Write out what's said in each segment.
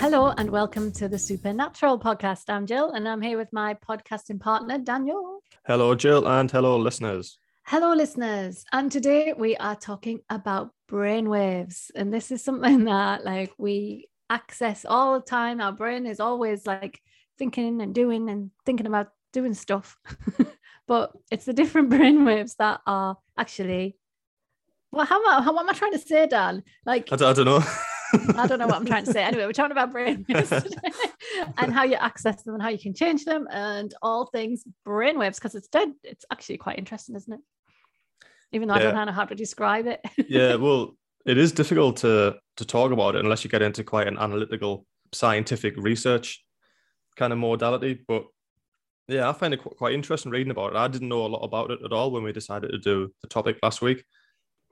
Hello and welcome to the Supernatural podcast. I'm Jill and I'm here with my podcasting partner, Daniel. Hello, Jill, and hello, listeners. Hello, listeners. And today we are talking about brainwaves. And this is something that like we access all the time. Our brain is always like thinking and doing and thinking about doing stuff. but it's the different brainwaves that are actually well, how am I, how, am I trying to say, Dan? Like I, I don't know. I don't know what I'm trying to say. Anyway, we're talking about brainwaves and how you access them and how you can change them and all things brainwaves because it's dead. It's actually quite interesting, isn't it? Even though yeah. I don't know how to describe it. yeah, well, it is difficult to to talk about it unless you get into quite an analytical, scientific research kind of modality. But yeah, I find it quite interesting reading about it. I didn't know a lot about it at all when we decided to do the topic last week.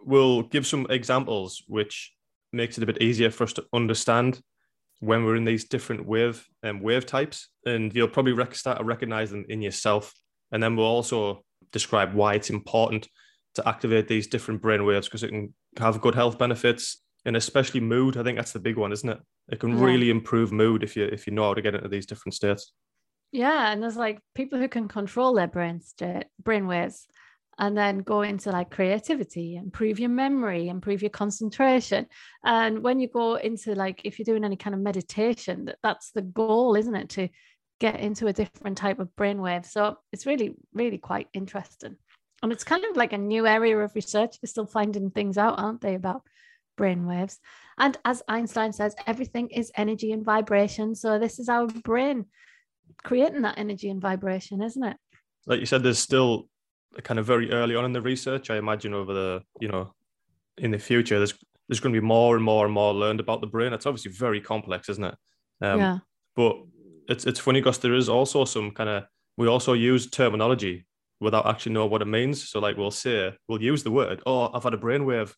We'll give some examples which makes it a bit easier for us to understand when we're in these different wave and um, wave types, and you'll probably rec- start to recognize them in yourself. And then we'll also describe why it's important to activate these different brain waves because it can have good health benefits and especially mood. I think that's the big one, isn't it? It can yeah. really improve mood if you if you know how to get into these different states. Yeah, and there's like people who can control their brain state, brain waves and then go into like creativity, improve your memory, improve your concentration. And when you go into like, if you're doing any kind of meditation, that, that's the goal, isn't it? To get into a different type of brainwave. So it's really, really quite interesting. And it's kind of like a new area of research. They're still finding things out, aren't they, about brainwaves? And as Einstein says, everything is energy and vibration. So this is our brain creating that energy and vibration, isn't it? Like you said, there's still kind of very early on in the research. I imagine over the you know in the future there's there's going to be more and more and more learned about the brain. It's obviously very complex, isn't it? Um, yeah. But it's it's funny because there is also some kind of we also use terminology without actually knowing what it means. So like we'll say we'll use the word, oh, I've had a brainwave.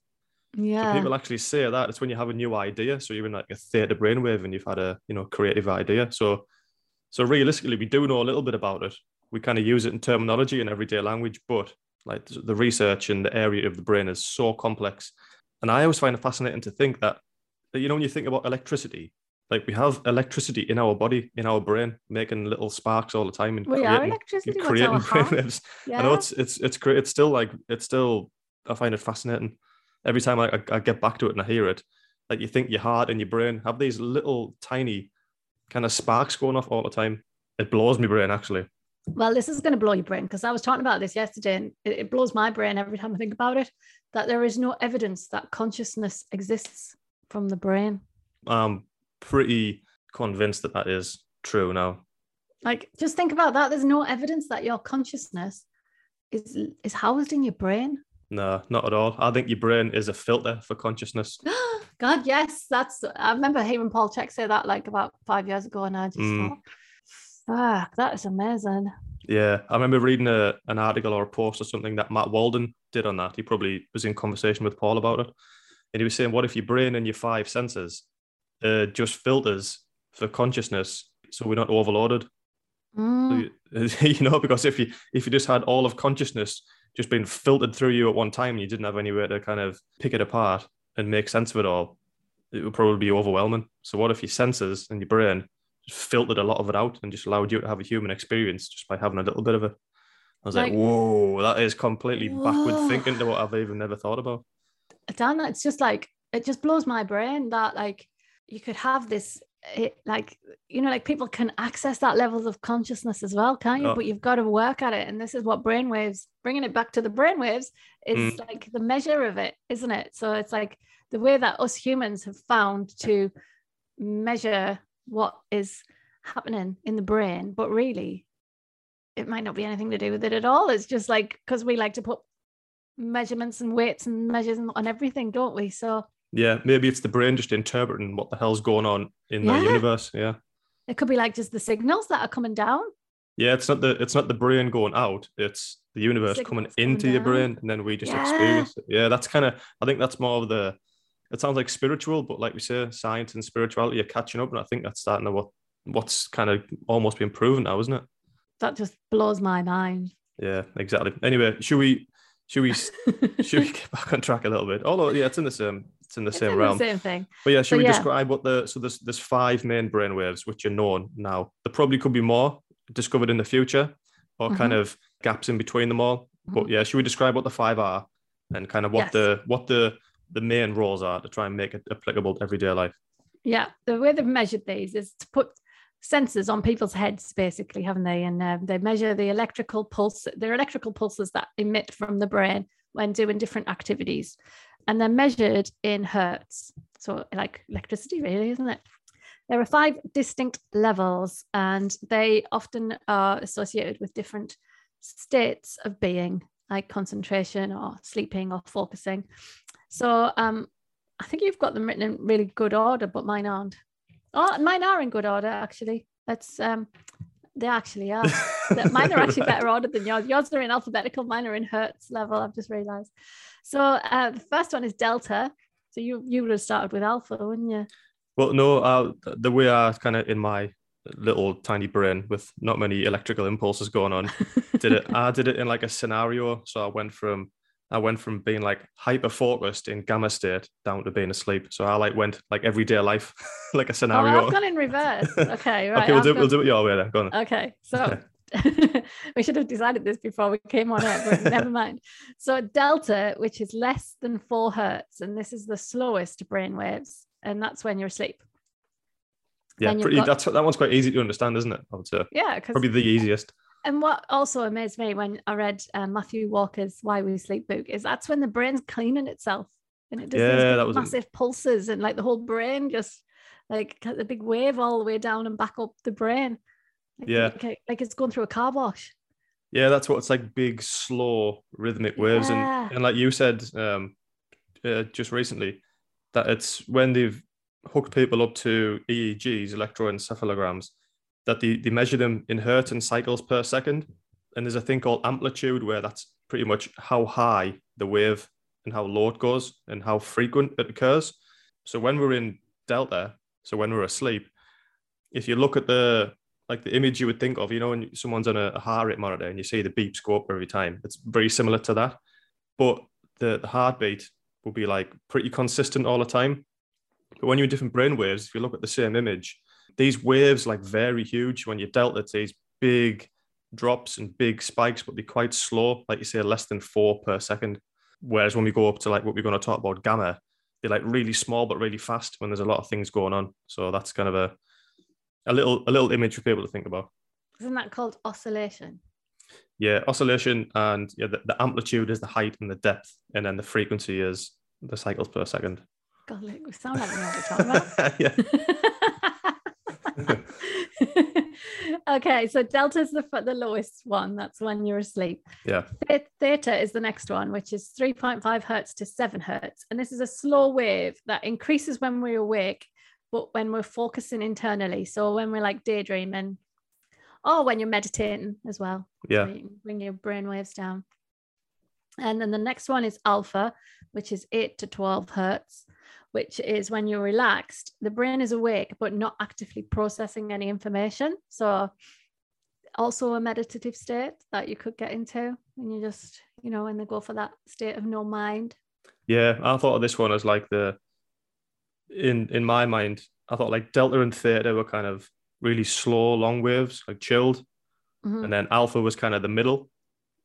Yeah. So people actually say that. It's when you have a new idea. So you're in like a theta brainwave and you've had a you know creative idea. So so realistically, we do know a little bit about it, we kind of use it in terminology and everyday language, but like the research and the area of the brain is so complex. And I always find it fascinating to think that, you know, when you think about electricity, like we have electricity in our body, in our brain, making little sparks all the time and we creating, electricity creating. Yeah. I know it's it's it's great. It's still like it's still. I find it fascinating. Every time I, I get back to it and I hear it, like you think your heart and your brain have these little tiny kind of sparks going off all the time. It blows my brain actually. Well, this is going to blow your brain because I was talking about this yesterday and it, it blows my brain every time I think about it that there is no evidence that consciousness exists from the brain. I'm pretty convinced that that is true now. Like, just think about that. There's no evidence that your consciousness is is housed in your brain. No, not at all. I think your brain is a filter for consciousness. God, yes, that's. I remember hearing Paul Chek say that like about five years ago, and I just mm. thought, Fuck, that is amazing. Yeah, I remember reading a, an article or a post or something that Matt Walden did on that. He probably was in conversation with Paul about it. And he was saying, what if your brain and your five senses uh, just filters for consciousness so we're not overloaded? Mm. you know, because if you if you just had all of consciousness just being filtered through you at one time and you didn't have anywhere to kind of pick it apart and make sense of it all, it would probably be overwhelming. So what if your senses and your brain filtered a lot of it out and just allowed you to have a human experience just by having a little bit of it. I was like, like whoa, that is completely whoa. backward thinking to what I've even never thought about. Dan, it's just like it just blows my brain that like you could have this it, like you know like people can access that levels of consciousness as well can't you oh. but you've got to work at it and this is what brainwaves bringing it back to the brainwaves is mm. like the measure of it isn't it so it's like the way that us humans have found to measure what is happening in the brain, but really it might not be anything to do with it at all. It's just like because we like to put measurements and weights and measures on everything, don't we? So yeah, maybe it's the brain just interpreting what the hell's going on in yeah. the universe. Yeah. It could be like just the signals that are coming down. Yeah, it's not the it's not the brain going out, it's the universe coming into your brain and then we just yeah. experience it. Yeah, that's kind of I think that's more of the it sounds like spiritual, but like we say, science and spirituality are catching up, and I think that's starting to what what's kind of almost been proven now, isn't it? That just blows my mind. Yeah, exactly. Anyway, should we should we should we get back on track a little bit? Although, yeah, it's in the same it's in the It's same in realm. the same thing. But yeah, should we yeah. describe what the so there's there's five main brain waves which are known now. There probably could be more discovered in the future, or kind Mhm. of gaps in between them all. But yeah, should we describe what the five are and kind of what Yes. the what the the main roles are to try and make it applicable to everyday life? Yeah, the way they've measured these is to put sensors on people's heads, basically, haven't they? And um, they measure the electrical pulse, they're electrical pulses that emit from the brain when doing different activities. And they're measured in hertz. So, like electricity, really, isn't it? There are five distinct levels, and they often are associated with different states of being, like concentration or sleeping or focusing. So, um, I think you've got them written in really good order, but mine aren't. Oh, mine are in good order actually. That's um, they actually are. Mine are actually better ordered than yours. Yours are in alphabetical. Mine are in hertz level. I've just realised. So uh, the first one is delta. So you you would have started with alpha, wouldn't you? Well, no, uh, the way I kind of in my little tiny brain with not many electrical impulses going on, did it. I did it in like a scenario. So I went from I went from being like hyper focused in gamma state down to being asleep. So I like went like everyday life, like a scenario. Oh. I've gone in reverse. Okay, right. okay, we'll I've do, we'll do it your way then. Go on. Okay, so we should have decided this before we came on air, but never mind. So delta, which is less than four hertz, and this is the slowest brain waves, and that's when you're asleep. yeah, pretty. got- That's that one's quite easy to understand, isn't it? I would say Yeah, because probably the easiest. And what also amazed me when I read uh, Matthew Walker's "Why We Sleep" book is that's when the brain's cleaning itself, and it does Yeah, these was a- massive pulses, and like the whole brain just like the big wave all the way down and back up the brain. Like, Yeah. like, like it's going through a car wash. Yeah, that's what it's like. Big, slow, rhythmic waves, Yeah. and and like you said, um, uh, just recently, that it's when they've hooked people up to EEGs, electroencephalograms, that they, they measure them in hertz and cycles per second, and there's a thing called amplitude where that's pretty much how high the wave and how low it goes and how frequent it occurs. So when we're in delta, so when we're asleep, if you look at the like the image you would think of, you know, when someone's on a, a heart rate monitor and you see the beeps go up every time, it's very similar to that. But the, the heartbeat will be like pretty consistent all the time. But when you're in different brain waves, if you look at the same image, these waves like very huge. When you're delta, it's these big drops and big spikes, but they're quite slow, like you say, less than four per second. Whereas when we go up to like what we're going to talk about, gamma, they're like really small but really fast when there's a lot of things going on. So that's kind of a a little a little image for people to think about. Isn't that called oscillation? Yeah, oscillation and yeah, the, the amplitude is the height and the depth, and then the frequency is the cycles per second. God, look, we sound like we know what we're talking about. yeah, about. Okay, so delta is the the lowest one. That's when you're asleep. yeah, Theta- Theta is the next one, which is 3.5 hertz to 7 hertz. And this is a slow wave that increases when we're awake, but when we're focusing internally. So when we're like daydreaming, or when you're meditating as well. yeah, So you bring your brain waves down. And then the next one is alpha, which is 8 to 12 hertz, which is when you're relaxed. The brain is awake, but not actively processing any information. So, also a meditative state that you could get into when you just, you know, when they go for that state of no mind. yeah. I thought of this one as like the in in my mind, I thought like delta and theta were kind of really slow, long waves, like chilled, Mhm. and then alpha was kind of the middle,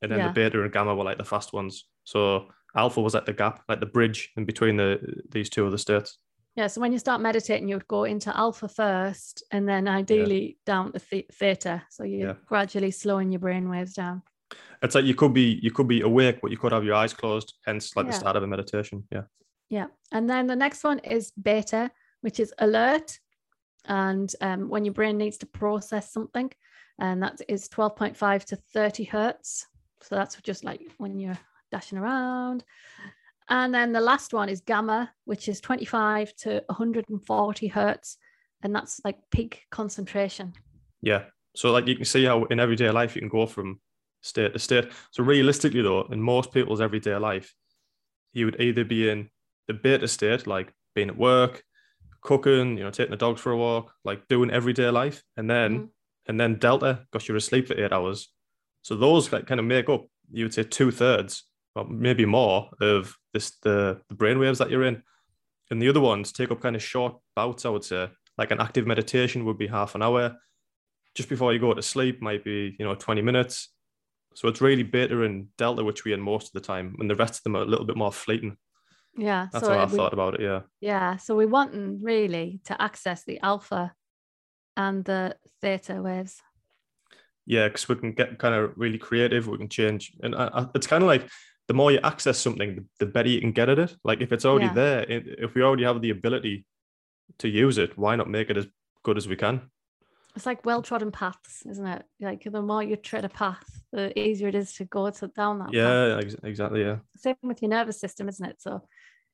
and then Yeah. the beta and gamma were like the fast ones. So alpha was at the gap, like the bridge in between the these two other states. Yeah. So when you start meditating, you would go into alpha first and then ideally down to th- theta. So you're Yeah. gradually slowing your brain waves down. It's like you could be you could be awake, but you could have your eyes closed. Hence, like the start of a meditation. Yeah. Yeah. And then the next one is beta, which is alert. And um, when your brain needs to process something, and that is 12.5 to 30 hertz. So that's just like when you're dashing around. And then the last one is gamma, which is 25 to 140 hertz. And that's like peak concentration. Yeah. So like you can see how in everyday life you can go from state to state. So realistically though, in most people's everyday life, you would either be in the beta state, like being at work, cooking, you know, taking the dogs for a walk, like doing everyday life, and then Mhm. and then delta, because you're asleep for eight hours. So those like kind of make up, you would say two thirds, or maybe more of this the the brain waves that you're in. and the other ones take up kind of short bouts. I would say, like an active meditation would be half an hour. Just before you go to sleep, might be you know twenty minutes. So it's really beta and delta, which we in most of the time, and the rest of them are a little bit more fleeting. Yeah. That's so how I we- thought about it. Yeah. Yeah. So we want really to access the alpha and the theta waves. Yeah, because we can get kind of really creative. We can change, and I, I, it's kind of like the more you access something, the, better you can get at it. Like if it's already Yeah. there, if we already have the ability to use it, why not make it as good as we can? It's like well trodden paths, isn't it? Like the more you tread a path, the easier it is to go to down that path. Yeah, ex- exactly. Yeah, same with your nervous system, isn't it? So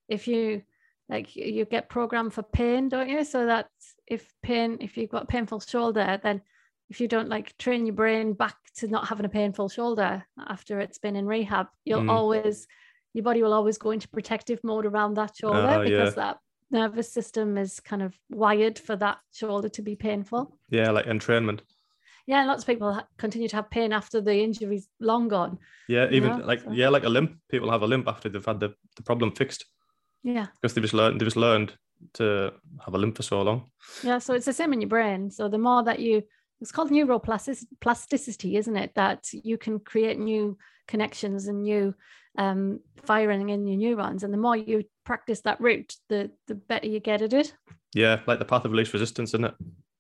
if you like you- you get programmed for pain, don't you? So that if pain, if you've got a painful shoulder, then if you don't like train your brain back to not having a painful shoulder after it's been in rehab, you'll Mm. always your body will always go into protective mode around that shoulder Ah, because yeah. that nervous system is kind of wired for that shoulder to be painful. yeah, like entrainment. Yeah, lots of people continue to have pain after the injury's long gone. Yeah, even know, like so- yeah, like a limp. People have a limp after they've had the, the problem fixed Yeah. because they've just learned they've just learned to have a limp for so long. Yeah, so it's the same in your brain. So the more that you, it's called neuroplasticity, isn't it? That you can create new connections and new um, firing in your neurons, and the more you practice that route, the the better you get at it. Yeah, like the path of least resistance, isn't it?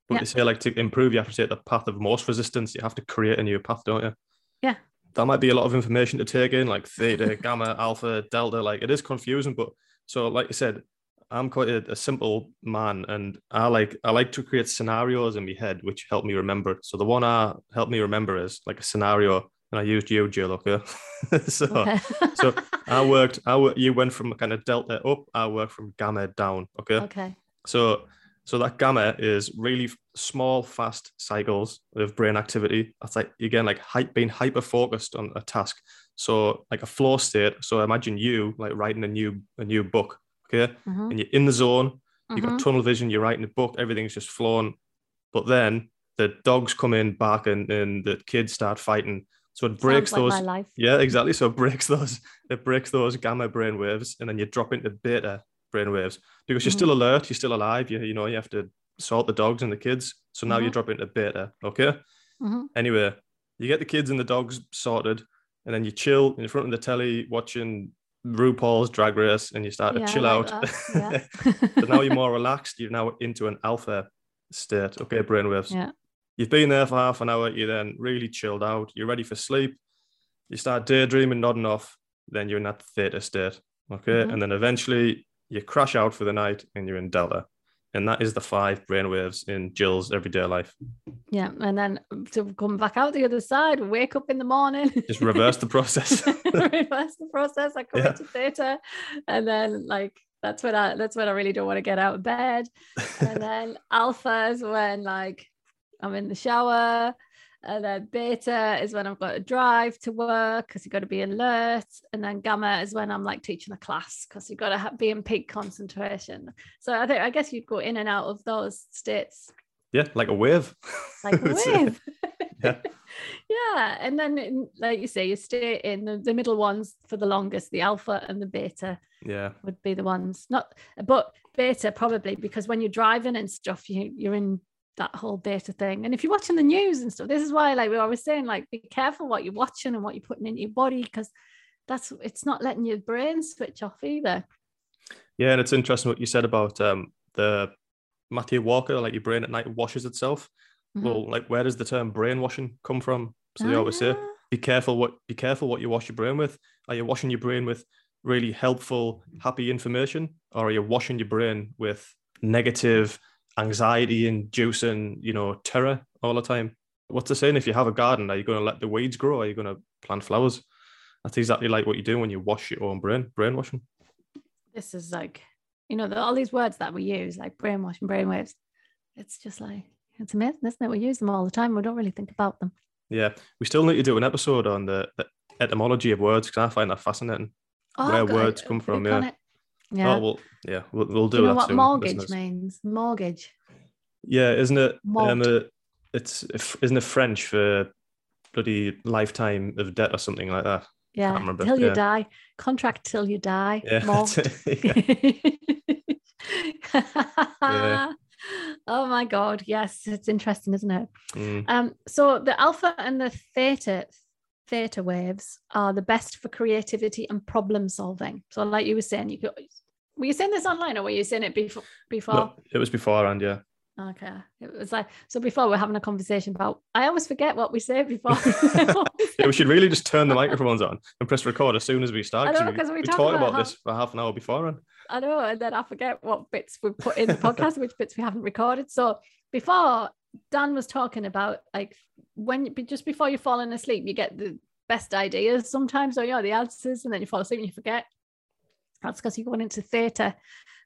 But Yeah. they say like to improve, you have to take the path of most resistance. You have to create a new path, don't you? Yeah. That might be a lot of information to take in, like theta, gamma, alpha, delta. Like it is confusing, but so like you said, I'm quite a, a simple man, and I like I like to create scenarios in my head which help me remember. So the one I help me remember is like a scenario, and I used you, Jill. Okay, so Okay. so I worked. I you went from kind of delta up. I worked from gamma down. Okay. okay. So, so that gamma is really small, fast cycles of brain activity. That's like again, like hy- being hyper focused on a task. So, like a flow state. So, imagine you like writing a new a new book. Okay, Mhm, and you're in the zone. You've got tunnel vision. You're writing a book. Everything's just flowing. But then the dogs come in back, and, and the kids start fighting. So it breaks like those. Yeah, exactly. So it breaks those, it breaks those gamma brain waves, and then you drop into beta brain waves because you're Mhm. still alert, you're still alive. You, you know, you have to sort the dogs and the kids. So now you Mhm. drop into beta. Okay. Mhm. Anyway, you get the kids and the dogs sorted, and then you chill in front of the telly watching RuPaul's Drag Race, and you start to I chill like out. yeah. so now you're more relaxed. You're now into an alpha state. Okay, brainwaves. Yeah. You've been there for half an hour. You're then really chilled out. You're ready for sleep. You start daydreaming, nodding off. Then you're in that theta state. Okay, Mhm. and then eventually you crash out for the night, and you're in delta. And that is the five brainwaves in Jill's everyday life. Yeah, and then to come back out the other side, wake up in the morning. Just reverse the process. reverse the process. I come Yeah. into theta, and then like that's when I that's when I really don't want to get out of bed. And then alpha is when like I'm in the shower. Uh, and then beta is when I've got to drive to work because you've got to be alert. And then gamma is when I'm like teaching a class because you've got to be in peak concentration. So I think I guess you'd go in and out of those states yeah, like a wave. like a wave. Yeah. yeah. And then, in- like you say, you stay in the, the middle ones for the longest, the alpha and the beta Yeah. would be the ones not but beta probably because when you're driving and stuff you you're in that whole beta thing and if you're watching the news and stuff this is why like we always saying like be careful what you're watching and what you're putting into your body because that's it's not letting your brain switch off either Yeah, and it's interesting what you said about um, the Matthew Walker, like your brain at night washes itself. Mhm. Well, like where does the term brainwashing come from? So they always say, Ah, be careful what be careful what you wash your brain with. Are you washing your brain with really helpful, happy information, or are you washing your brain with negative, anxiety inducing, you know, terror all the time? What's the saying? If you have a garden, are you going to let the weeds grow? Are you going to plant flowers? That's exactly like what you do when you wash your own brain, brainwashing. this is like you know the, all these words that we use like brainwashing brainwaves it's just like it's amazing isn't it we use them all the time we don't really think about them Yeah, we still need to do an episode on the, the etymology of words because I find that fascinating. Oh, Where God, words come from, yeah. It. yeah Oh well, yeah, we'll, we'll do, do you know that what soon, mortgage means mortgage Yeah, isn't it? Um, uh, it's isn't it French for bloody lifetime of debt or something like that? Yeah, till you yeah. die. Contract till you die. Yeah, Mort. that's it, yeah. yeah. Oh my god, yes, it's interesting, isn't it? Mm. Um, so the alpha and the theta theta waves are the best for creativity and problem solving. So, like you were saying, you could were you saying this online or were you saying it before before? No, it was beforehand, yeah. Okay. It was like so before we're having a conversation about I always forget what we say before. yeah, we should really just turn the microphones on and press record as soon as we start. I know, we, we we talk about this for half an hour beforehand. I know, and then I forget what bits we put in the podcast, which bits we haven't recorded. So before Dan was talking about like when just before you're falling asleep, you get the best ideas sometimes, or you know, the answers, and then you fall asleep and you forget. That's because you're going into theta,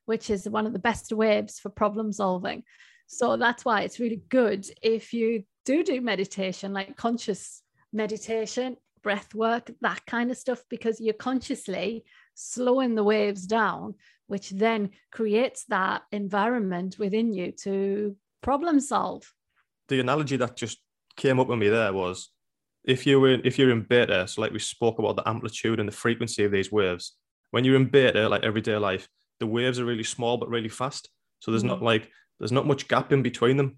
which is one of the best waves for problem solving. So that's why it's really good if you do do meditation, like conscious meditation, breath work, that kind of stuff, because you're consciously slowing the waves down, which then creates that environment within you to problem solve. The analogy that just came up with me there was if you were if you're in beta, so like we spoke about the amplitude and the frequency of these waves. When you're in beta, like everyday life, the waves are really small but really fast. So there's not mm. like there's not much gap in between them.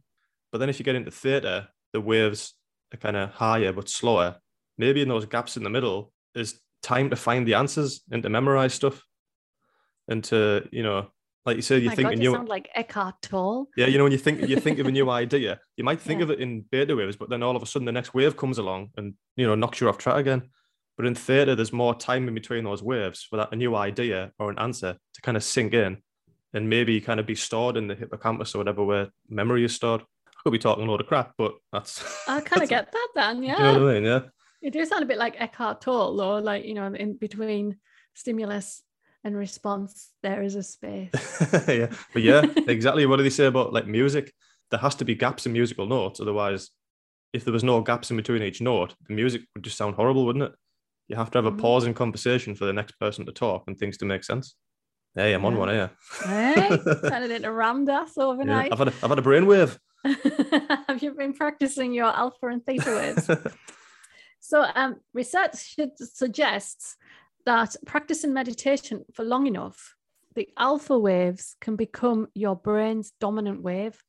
But then if you get into theta, the waves are kind of higher but slower. Maybe in those gaps in the middle is time to find the answers and to memorize stuff. And to, you know, like you said, you My think God, you new sound like Eckhart Tolle. yeah, you know, when you think you think of a new idea, you might think Yeah. of it in beta waves, but then all of a sudden the next wave comes along and you know knocks you off track again. But in theta, there's more time in between those waves for that a new idea or an answer to kind of sink in and maybe kind of be stored in the hippocampus or whatever where memory is stored. I could be talking a load of crap, but that's I kind of get that then, yeah. you know what I mean? Yeah. You do sound a bit like Eckhart Tolle, or like, you know, in between stimulus and response, there is a space. yeah. But yeah, exactly. What do they say about like music? There has to be gaps in musical notes. Otherwise, if there was no gaps in between each note, the music would just sound horrible, wouldn't it? You have to have a Mhm. pause in conversation for the next person to talk and things to make sense. Hey, I'm on Yeah. one here. Hey, turning into Ram Dass Yeah, overnight. I've had a, I've had a brainwave. Have you been practicing your alpha and theta waves? So, um, research should, suggests that practicing meditation for long enough, the alpha waves can become your brain's dominant wave.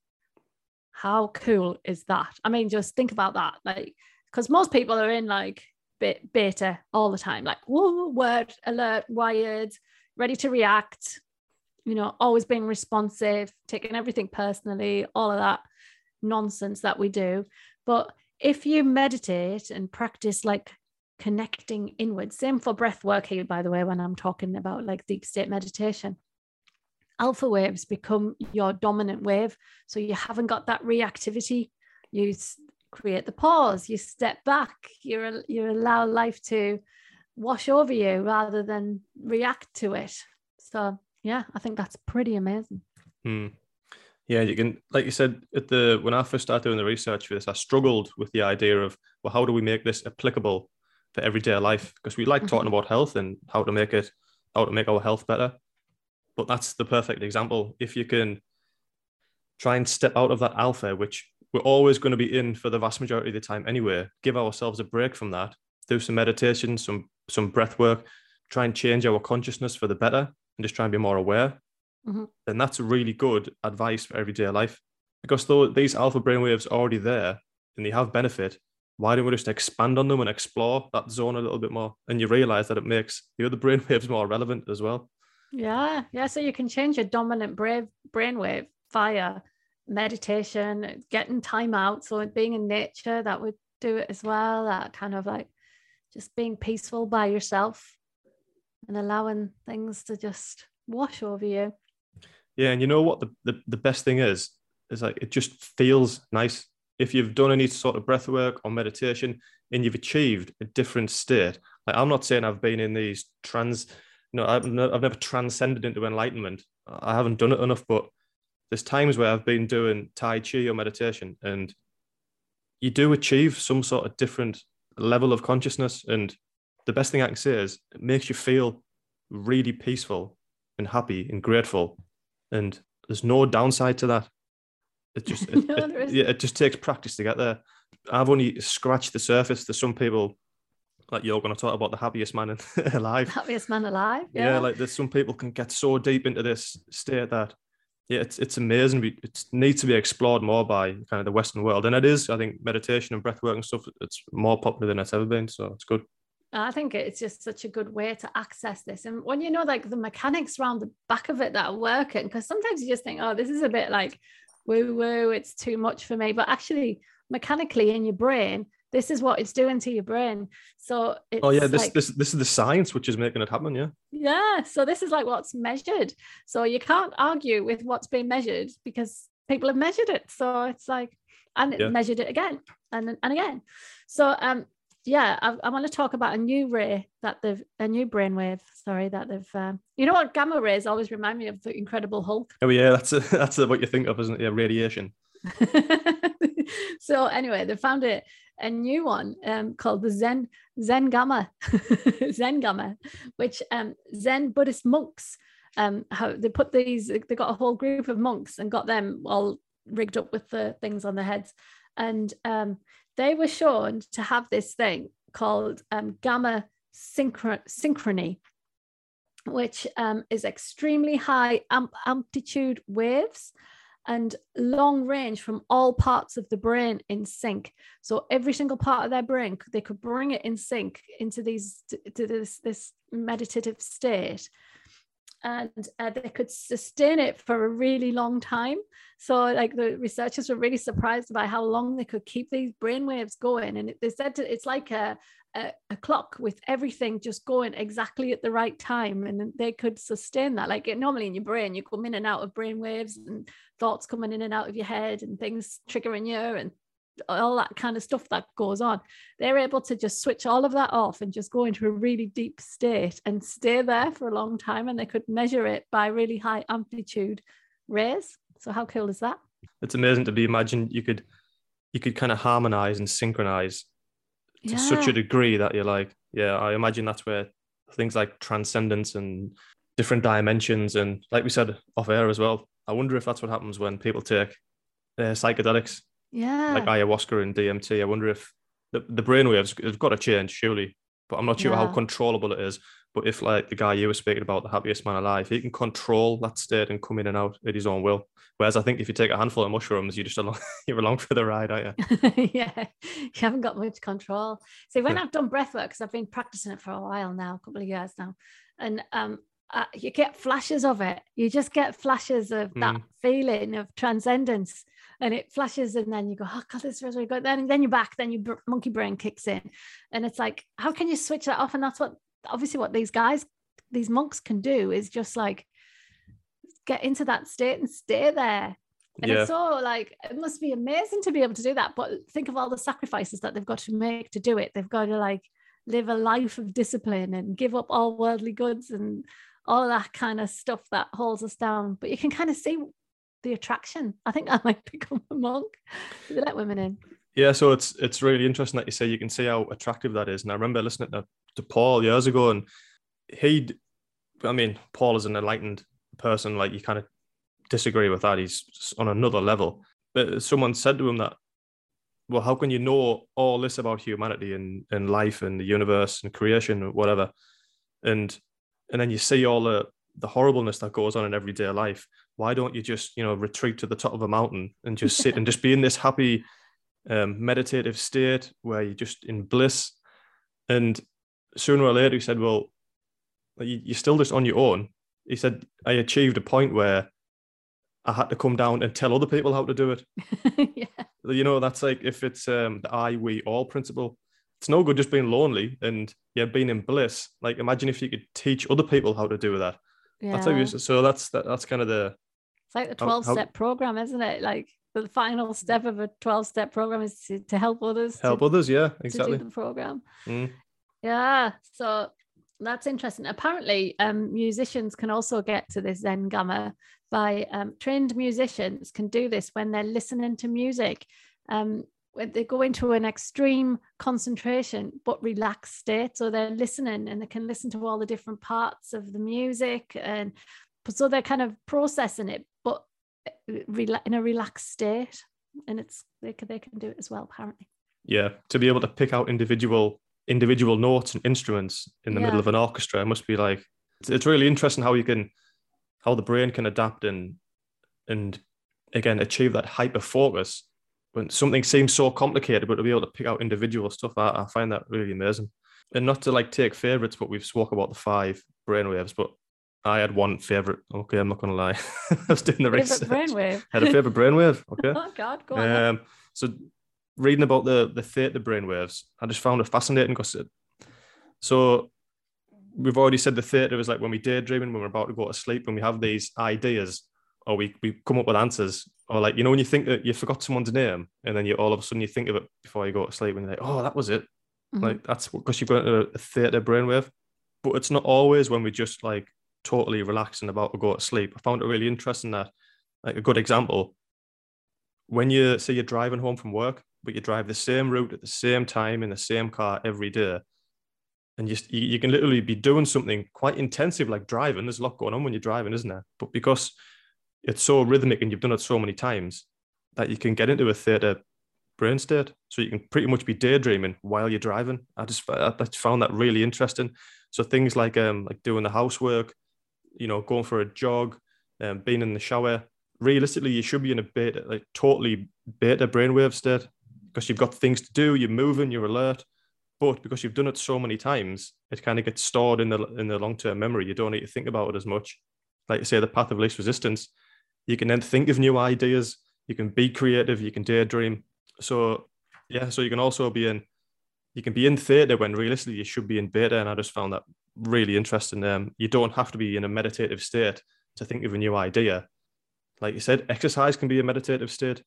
How cool is that? I mean, just think about that. Like, because most people are in like be- beta all the time, like, whoa, word, alert, wired, ready to react, you know, always being responsive, taking everything personally, all of that nonsense that we do. But if you meditate and practice like connecting inward, same for breath work here, by the way, when I'm talking about like deep state meditation, alpha waves become your dominant wave. So you haven't got that reactivity. You create the pause, you step back, you, you allow life to wash over you rather than react to it. So, yeah, I think that's pretty amazing. Hmm. Yeah, you can, like you said, at the when I first started doing the research for this, I struggled with the idea of, well, how do we make this applicable for everyday life? Because we like mm-hmm. talking about health and how to make it, how to make our health better. But that's the perfect example. If you can try and step out of that alpha, which we're always going to be in for the vast majority of the time anyway, give ourselves a break from that, do some meditation, some some breath work, try and change our consciousness for the better, and just try and be more aware mm-hmm. then that's really good advice for everyday life. Because though these alpha brainwaves are already there and they have benefit, why don't we just expand on them and explore that zone a little bit more? And you realize that it makes the other brainwaves more relevant as well. Yeah, yeah. So you can change your dominant brave brainwave via meditation, getting time out. So being in nature, that would do it as well. That kind of like just being peaceful by yourself and allowing things to just wash over you. Yeah, and you know what the, the, the best thing is? Is like it just feels nice. If you've done any sort of breath work or meditation and you've achieved a different state. Like I'm not saying I've been in these trans, I've, ne- I've never transcended into enlightenment. I haven't done it enough, but there's times where I've been doing Tai Chi or meditation and you do achieve some sort of different level of consciousness. And the best thing I can say is it makes you feel really peaceful and happy and grateful. And there's no downside to that. It just it, No, it- yeah, it just takes practice to get there. I've only scratched the surface. There's some people like you're going to talk about the happiest man in- alive. Happiest man alive. Yeah. Yeah. like there's some people can get so deep into this state that yeah, it's it's amazing. It needs to be explored more by kind of the Western world, and it is. I think meditation and breathwork and stuff. It's more popular than it's ever been, so it's good. I think it's just such a good way to access this. And when you know like the mechanics around the back of it that are working, because sometimes you just think, oh, this is a bit like woo woo, it's too much for me. But actually, mechanically in your brain, this is what it's doing to your brain. So oh yeah, this like, this this is the science which is making it happen. Yeah. Yeah. So this is like what's measured. So you can't argue with what's being measured because people have measured it. So it's like and yeah. measured it again and and again. So um yeah, I, I, want to talk about a new ray that they've a new brainwave. Sorry, that they've. Um, you know what, gamma rays always remind me of the Incredible Hulk. Oh yeah, that's a, that's a, what you think of, isn't it? Yeah, radiation. so anyway, they found a, a new one um, called the Zen Zen Gamma, Zen Gamma, which um, Zen Buddhist monks um, how they put these. They got a whole group of monks and got them all rigged up with the things on their heads, and um, they were shown to have this thing called um, gamma synchrony, which um, is extremely high amp- amplitude waves and long range from all parts of the brain in sync. So every single part of their brain, they could bring it in sync into these to this this meditative state and uh, they could sustain it for a really long time. So, like the researchers were really surprised by how long they could keep these brain waves going. And they said it's like a, a, a, clock with everything just going exactly at the right time, and they could sustain that. Like it, normally in your brain, you come in and out of brain waves and thoughts coming in and out of your head, and things triggering you, and all that kind of stuff that goes on they're able to just switch all of that off and just go into a really deep state and stay there for a long time and they could measure it by really high amplitude rays. So how cool is that? It's amazing to be imagined you could you could kind of harmonize and synchronize to yeah. such a degree that you're like yeah i imagine that's where things like transcendence and different dimensions and like we said off air as well i wonder if that's what happens when people take uh, psychedelics yeah. like ayahuasca and dmt i wonder if the, the brainwaves have got to change surely but i'm not sure yeah. how controllable it is. But if like the guy you were speaking about the happiest man alive he can control that state and come in and out at his own will. Whereas i think if you take a handful of mushrooms you just along you're along for the ride aren't you? Yeah you haven't got much control. See when i've done breath work because i've been practicing it for a while now a couple of years now and um uh, you get flashes of it. You just get flashes of that mm. feeling of transcendence, and it flashes, and then you go, "Oh God, this is really good." Then, then you're back. Then your monkey brain kicks in, and it's like, how can you switch that off? And that's what, obviously, what these guys, these monks can do is just like get into that state and stay there. And yeah. it's so like it must be amazing to be able to do that. But think of all the sacrifices that they've got to make to do it. They've got to like live a life of discipline and give up all worldly goods and all that kind of stuff that holds us down. But you can kind of see the attraction. I think I might become a monk to let women in. Yeah, so it's it's really interesting that you say you can see how attractive that is. And I remember listening to, to Paul years ago, and he, I mean, Paul is an enlightened person. Like you kind of disagree with that. He's on another level. But someone said to him that, well, how can you know all this about humanity and, and life and the universe and creation or whatever? And and then you see all the the horribleness that goes on in everyday life why don't you just you know retreat to the top of a mountain and just sit and just be in this happy um, meditative state where you're just in bliss and sooner or later he said well you're still just on your own he said i achieved a point where i had to come down and tell other people how to do it yeah you know that's like if it's um, the i we all principle it's no good just being lonely and yeah, being in bliss. Like imagine if you could teach other people how to do that. Yeah. That's how you, so that's that, that's kind of the like the 12 step program, isn't it? Like the final step of a 12 step program is to, to help others. Help to, others, yeah, exactly. the program. Mm. Yeah. So that's interesting. Apparently, um, musicians can also get to this Zen Gamma by um, trained musicians can do this when they're listening to music. Um, they go into an extreme concentration but relaxed state so they're listening and they can listen to all the different parts of the music and so they're kind of processing it in a relaxed state and it's they can, they can do it as well apparently yeah to be able to pick out individual individual notes and instruments in the yeah. middle of an orchestra it must be like it's, it's really interesting how you can how the brain can adapt and and again achieve that hyper focus when something seems so complicated, but to be able to pick out individual stuff, I, I find that really amazing. And not to like take favorites, but we've spoke about the five brainwaves, but I had one favorite. Okay, I'm not gonna lie. I was doing the Favorite research. brainwave. Had a favorite brainwave. Okay. oh God, go on. Um, so reading about the the theta brainwaves, I just found it fascinating because it, so we've already said the theta is like when we daydreaming, when we're about to go to sleep, when we have these ideas or we, we come up with answers, or like you know when you think that you forgot someone's name and then you all of a sudden you think of it before you go to sleep and you're like, oh, that was it. Mhm. Like that's because you've got a, a theta brainwave, but it's not always when we just like totally relaxed and about to go to sleep. I found it really interesting that like a good example when you say you're driving home from work, but you drive the same route at the same time in the same car every day, and you, you can literally be doing something quite intensive like driving. There's a lot going on when you're driving, isn't there? But because it's so rhythmic and you've done it so many times that you can get into a theta brain state, so you can pretty much be daydreaming while you're driving. I just I just found that really interesting. So things like um like doing the housework, you know, going for a jog, um, being in the shower. Realistically, you should be in a beta, like totally beta brainwave state because you've got things to do, you're moving, you're alert. But because you've done it so many times, it kind of gets stored in the in the long term memory. You don't need to think about it as much. Like you say, the path of least resistance. You can then think of new ideas. You can be creative. You can daydream. So yeah, so you can also be in you can be in theta when realistically you should be in beta. And I just found that really interesting. Um, you don't have to be in a meditative state to think of a new idea. Like you said, exercise can be a meditative state.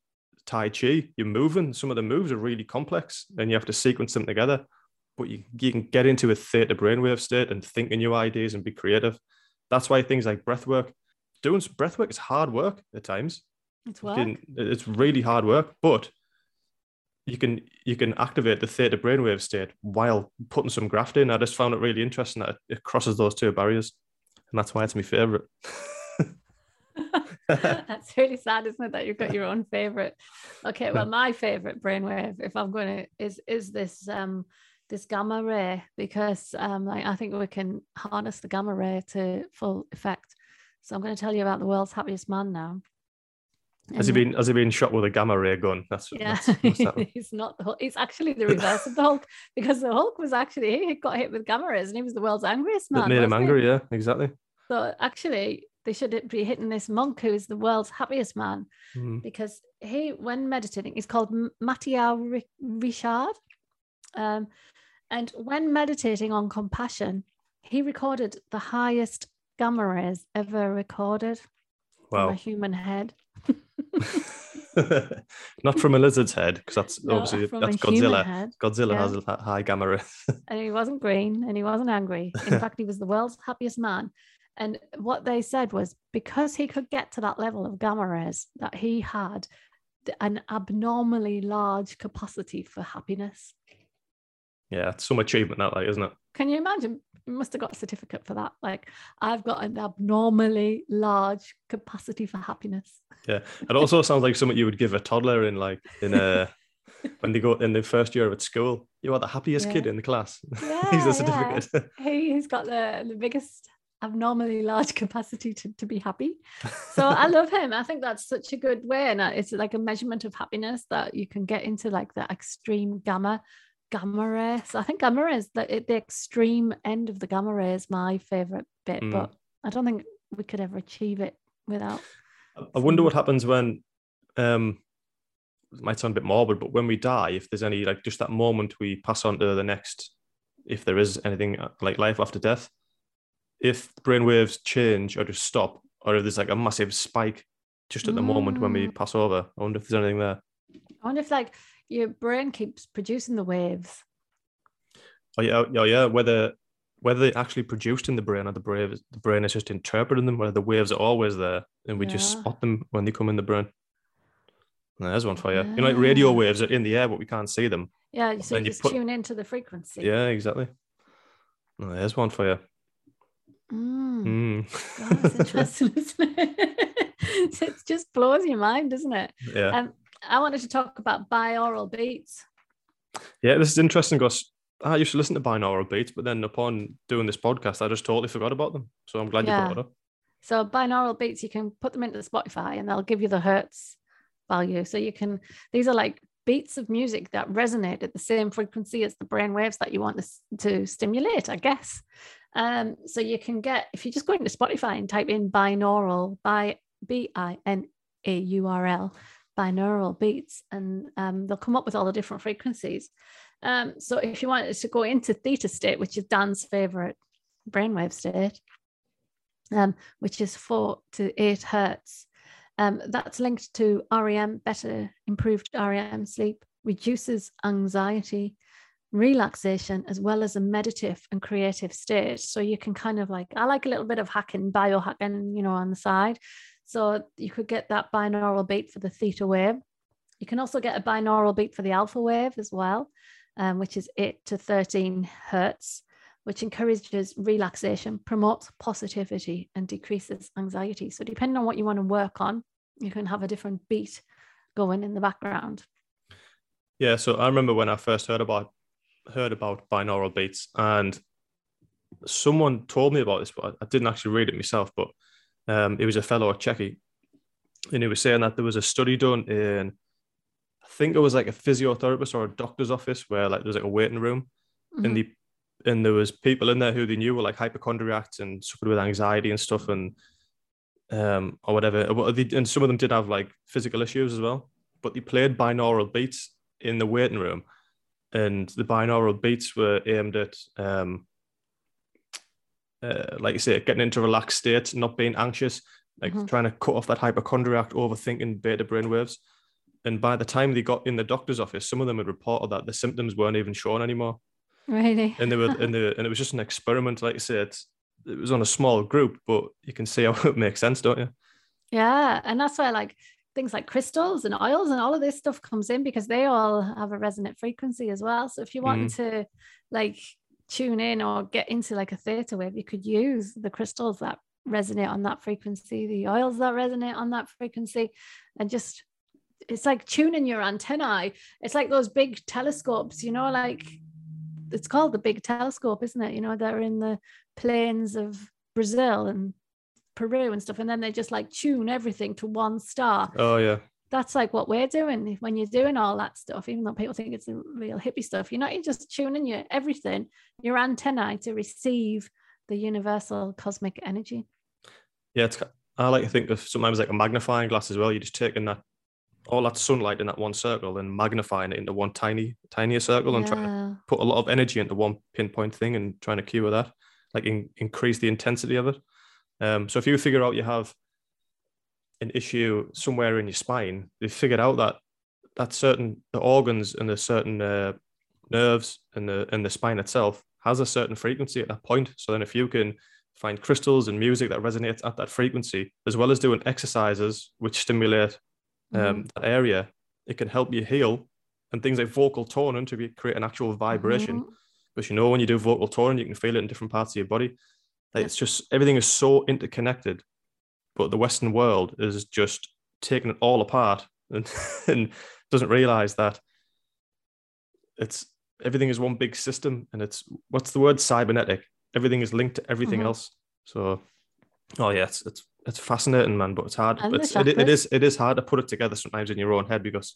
Tai Chi, you're moving. Some of the moves are really complex and you have to sequence them together. But you, you can get into a theta brainwave state and think of new ideas and be creative. That's why things like breath work, doing breath work is hard work at times. It's work. it's really hard work, but you can you can activate the theta brainwave state while putting some graft in. I just found it really interesting that it crosses those two barriers, and that's why it's my favorite. That's really sad, isn't it? That you've got your own favorite. Okay, well, my favorite brainwave, if I'm going to, is is this um this gamma ray because um like I think we can harness the gamma ray to full effect. So I'm going to tell you about the world's happiest man now. Has he been has he been shot with a gamma ray gun? That's Yeah, that's, that? he's not the Hulk. It's actually the reverse of the Hulk because the Hulk was actually he got hit with gamma rays and he was the world's angriest man. that made him angry. Yeah, exactly. So actually, they should be hitting this monk who is the world's happiest man Mm. because he, when meditating, he's called M- Matthieu Ricard. Um, and when meditating on compassion, he recorded the highest gamma rays ever recorded from a human head. Not from a lizard's head, because that's No, obviously that's Godzilla. Godzilla Yeah. has a high gamma ray. and he wasn't green and he wasn't angry. In fact, he was the world's happiest man. And what they said was because he could get to that level of gamma rays, that he had an abnormally large capacity for happiness. yeah, it's some achievement that, like, isn't it? Can you imagine? Must have got a certificate for that. Like, I've got an abnormally large capacity for happiness. Yeah, it also sounds like something you would give a toddler in like in a when they go in the first year at school. You are the happiest kid in the class. Yeah, He's a certificate. He, he's got the, the biggest abnormally large capacity to, to be happy. So I love him. I think that's such a good way. And uh, it's like a measurement of happiness that you can get into like the extreme gamma gamma ray. So I think gamma rays, the, the extreme end of the gamma ray is my favorite bit, Mm. but I don't think we could ever achieve it without. I wonder what happens when um it might sound a bit morbid, but when we die, if there's any like just that moment we pass on to the next, if there is anything uh, like life after death, if brainwaves change or just stop, or if there's like a massive spike just at the moment when we Mm. pass over, I wonder if there's anything there. I wonder if like your brain keeps producing the waves. Oh yeah, oh yeah, whether whether they're actually produced in the brain or the brain the brain is just interpreting them, whether the waves are always there and we just spot them when they come in the brain. And there's one for you. You know, like radio waves are in the air, but we can't see them. Yeah, so you you just put- tune into the frequency. Yeah, exactly. There's one for you. Mm. Mm. God, it's interesting, isn't it? it just blows your mind, doesn't it? yeah, Um, I wanted to talk about binaural beats. yeah. This is interesting because I used to listen to binaural beats, but then upon doing this podcast, I just totally forgot about them. So I'm glad Yeah. you brought it up. So binaural beats, you can put them into Spotify and they'll give you the hertz value. So you can, these are like beats of music that resonate at the same frequency as the brain waves that you want to, to stimulate, I guess. Um, so you can get, if you just go into Spotify and type in binaural, by B I N A U R L, binaural beats, and um, they'll come up with all the different frequencies. Um, so if you wanted to go into theta state, which is Dan's favorite brainwave state, um, which is four to eight hertz, um, that's linked to REM, better improved REM sleep, reduces anxiety, relaxation, as well as a meditative and creative state. So you can kind of like, I like a little bit of hacking, biohacking, you know, on the side. So you could get that binaural beat for the theta wave. You can also get a binaural beat for the alpha wave as well, um, which is 8 to 13 hertz, which encourages relaxation, promotes positivity, and decreases anxiety. So, depending on what you want to work on, you can have a different beat going in the background. Yeah, so I remember when I first heard about heard about binaural beats, and someone told me about this, but I didn't actually read it myself. But um, it was a fellow at Checky, and he was saying that there was a study done in, I think it was like a physiotherapist or a doctor's office where like there's like a waiting room, mm-hmm. and the and there was people in there who they knew were like hypochondriacs and suffered with anxiety and stuff and um or whatever. And some of them did have like physical issues as well, but they played binaural beats in the waiting room, and the binaural beats were aimed at um uh, like you say, getting into a relaxed state, not being anxious, like mm-hmm. trying to cut off that hypochondriac, overthinking beta brainwaves. And by the time they got in the doctor's office, some of them had reported that the symptoms weren't even shown anymore. Really? And they were, and, the, and it was just an experiment. Like I said, it was on a small group, but you can see how it makes sense, don't you? Yeah, and that's why like things like crystals and oils and all of this stuff comes in because they all have a resonant frequency as well. So if you want mm-hmm. to like tune in or get into like a theta wave, you could use the crystals that resonate on that frequency, the oils that resonate on that frequency, and just it's like tuning your antennae. It's like those big telescopes, you know, like it's called the big telescope, isn't it? You know, they're in the plains of Brazil and Peru and stuff, and then they just like tune everything to one star. Oh yeah that's like what we're doing. When you're doing all that stuff even though people think it's the real hippie stuff you're not you're just tuning your everything your antennae to receive the universal cosmic energy. Yeah it's i like to think of sometimes like a magnifying glass as well. You're just taking that all that sunlight in that one circle and magnifying it into one tiny tinier circle yeah. and trying to put a lot of energy into one pinpoint thing and trying to cure that like in, increase the intensity of it. Um, so if you figure out you have an issue somewhere in your spine, they've figured out that that certain the organs and the certain uh, nerves and the and the spine itself has a certain frequency at that point. So then, if you can find crystals and music that resonates at that frequency, as well as doing exercises which stimulate um, mm-hmm. that area, it can help you heal. And things like vocal toning to create an actual vibration. Mm-hmm. Because you know, when you do vocal toning, you can feel it in different parts of your body. Like, It's just everything is so interconnected but the Western world is just taking it all apart and, and doesn't realize that it's everything is one big system and it's what's the word? Cybernetic. Everything is linked to everything mm-hmm. else. So oh yeah it's it's it's fascinating man but it's hard it's, it, it is it is hard to put it together sometimes in your own head because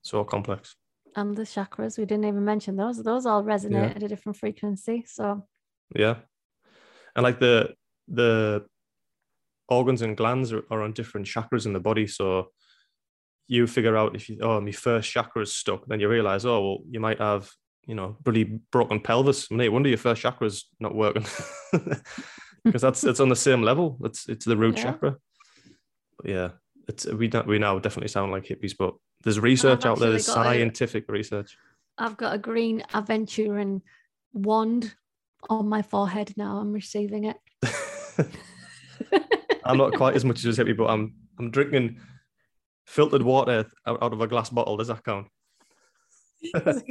it's so complex. And the chakras. We didn't even mention those. Those all resonate yeah. at a different frequency so. Yeah. And like the the organs and glands are, are on different chakras in the body. So you figure out if you, oh, my first chakra is stuck, then you realize, oh, well, you might have, you know, really broken pelvis. No wonder your first chakra is not working because that's it's on the same level. It's it's the root yeah. chakra. But yeah, it's we don't we now definitely sound like hippies, but there's research out there. There's scientific a, research. I've got a green Aventurine wand on my forehead now. I'm receiving it. I'm not quite as much as hippie, but I'm I'm drinking filtered water out, of a glass bottle. Does that count? Has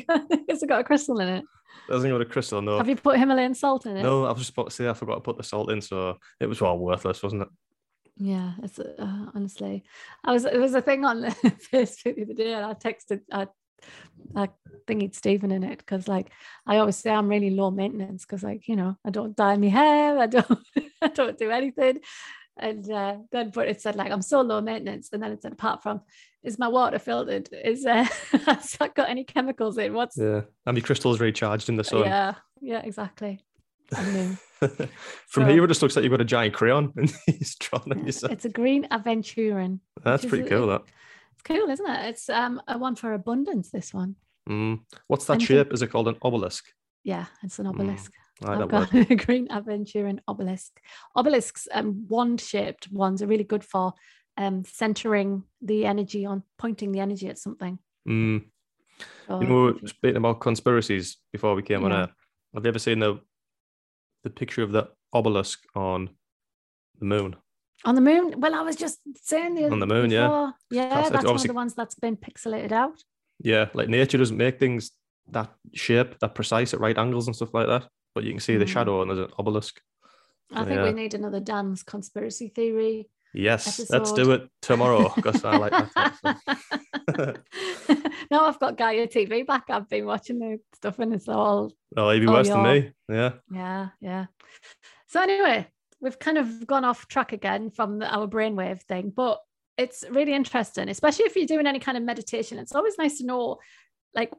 it got a crystal in it? it hasn't got a crystal, no. Have you put Himalayan salt in it? No, I was just about to say I forgot to put the salt in, so it was all worthless, wasn't it? Yeah, it's uh, honestly, I was it was a thing on Facebook the other day, and I texted I I thingy Stephen in it because like I always say I'm really low maintenance because like you know I don't dye my hair, I don't I don't do anything, And uh, then, but it said like I'm so low maintenance, and then it said apart from, is my water filtered? Is uh, has that got any chemicals in? What's Yeah. And your crystals recharged in the sun. yeah, yeah, exactly. From So- here, it just looks like you've got a giant crayon and he's drawing on yourself. it's a green aventurine. That's which is pretty cool, that. It's cool, isn't it? It's um a one for abundance. This one, Mm. What's that Anything- shape? Is it called an obelisk? yeah, it's an obelisk. I like I've that word. a green aventurine obelisk. Obelisks, um, wand-shaped ones are really good for um centering the energy on pointing the energy at something. Mm. So You know, we were you- speaking about conspiracies before we came on air. Have you ever seen the the picture of the obelisk on the moon? on the moon. Well, I was just saying the On the moon, yeah. before. yeah, Classic. that's one of the ones that's been pixelated out. Yeah, like nature doesn't make things that shape, that precise at right angles and stuff like that. But you can see the Mm. shadow and there's an obelisk. I So, think yeah. we need another Dan's conspiracy theory. Yes, let's do it tomorrow because I like that. type of stuff. now I've got Gaia TV back. I've been watching the stuff and it's all Oh, you'd be worse than me. Yeah. yeah, yeah. So anyway, we've kind of gone off track again from the, our brainwave thing, but it's really interesting, especially if you're doing any kind of meditation. It's always nice to know, like,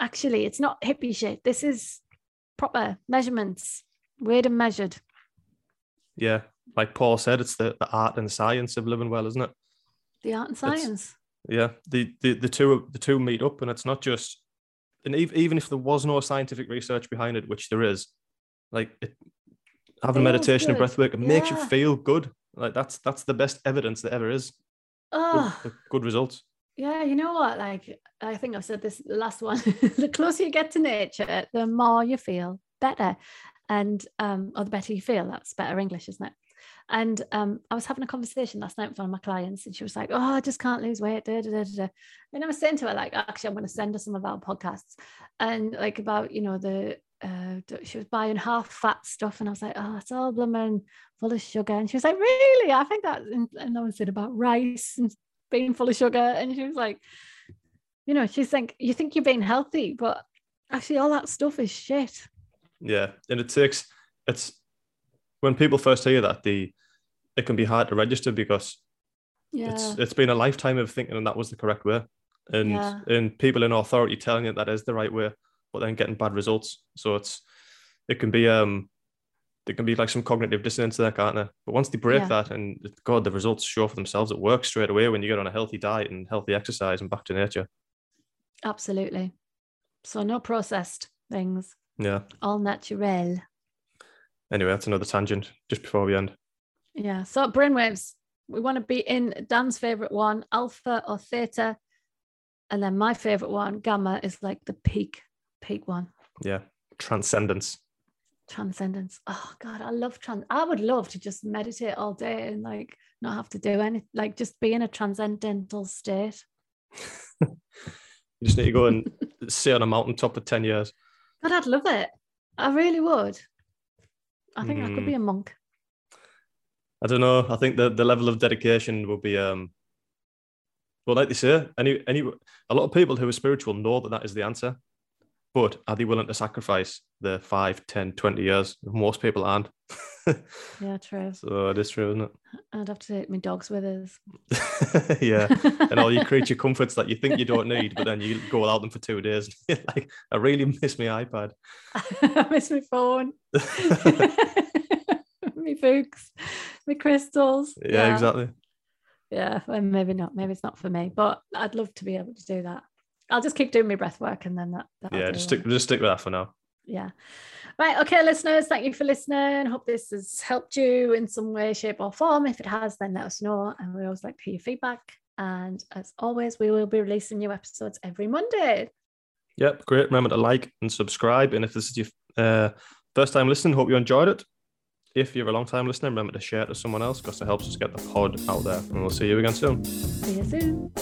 actually, it's not hippie shit. This is proper measurements, weighed and measured. Yeah. Like Paul said, it's the, the art and science of living well, isn't it? The art and It's- science. Yeah. The the, the two the two meet up and it's not just and ev- even if there was no scientific research behind it, which there is, like it, having Feels meditation and good. breath work, it makes you feel good. Like that's that's the best evidence that ever is. Oh, the good results. Yeah, you know what? Like, I think I've said this last one. the closer you get to nature, the more you feel better, and um, or the better you feel. That's better English, isn't it? And um, I was having a conversation last night with one of my clients, and she was like, "Oh, I just can't lose weight." Da, da, da, da. da." And I was saying to her, like, actually, I'm going to send her some of our podcasts, and like about you know the. Uh, she was buying half fat stuff, and I was like, "Oh, it's all blooming full of sugar." And she was like, "Really? I think that." And, and I was saying about rice and being full of sugar. And she was like, you know, she's like, you think you're being healthy, but actually all that stuff is shit. Yeah. And it takes it's when people first hear that, the it can be hard to register because Yeah. it's it's been a lifetime of thinking and that was the correct way and Yeah. and people in authority telling you that is the right way but then getting bad results so it's it can be um there can be like some cognitive dissonance there can't there but once they break Yeah. that and god the results show for themselves it works straight away when you get on a healthy diet and healthy exercise and back to nature Absolutely. So no processed things, yeah all natural. anyway that's another tangent just before we end Yeah. So brainwaves, we want to be in Dan's favorite one, alpha or theta. And then my favorite one, gamma, is like the peak, peak one. yeah transcendence Transcendence. Oh God, I love trans. I would love to just meditate all day and like not have to do anything, like just be in a transcendental state. you just need to go and sit on a mountaintop for 10 years God, I'd love it. I really would. I think I could Mm. be a monk. I don't know. I think the, the level of dedication will be um well, like they say, any any a lot of people who are spiritual know that that is the answer. But are they willing to sacrifice the 5, 10, 20 years? Most people aren't. Yeah, true. so it is true, isn't it? I'd have to take my dogs with us. yeah. And all your creature comforts that you think you don't need, but then you go without them for two days. Like, I really miss my iPad. I miss my phone, my books, my crystals. Yeah, exactly. Yeah, well, maybe not. Maybe it's not for me, but I'd love to be able to do that. I'll just keep doing my breath work and then that. Yeah, just stick just stick with that for now. yeah. Right. Okay, listeners, thank you for listening. Hope this has helped you in some way, shape, or form. If it has, then let us know. And we always like to hear your feedback. And as always, we will be releasing new episodes every Monday. Yep, great. Remember to like and subscribe. And if this is your uh, first time listening, hope you enjoyed it. If you're a long time listener, remember to share it to someone else because it helps us get the pod out there. And we'll see you again soon. See you soon.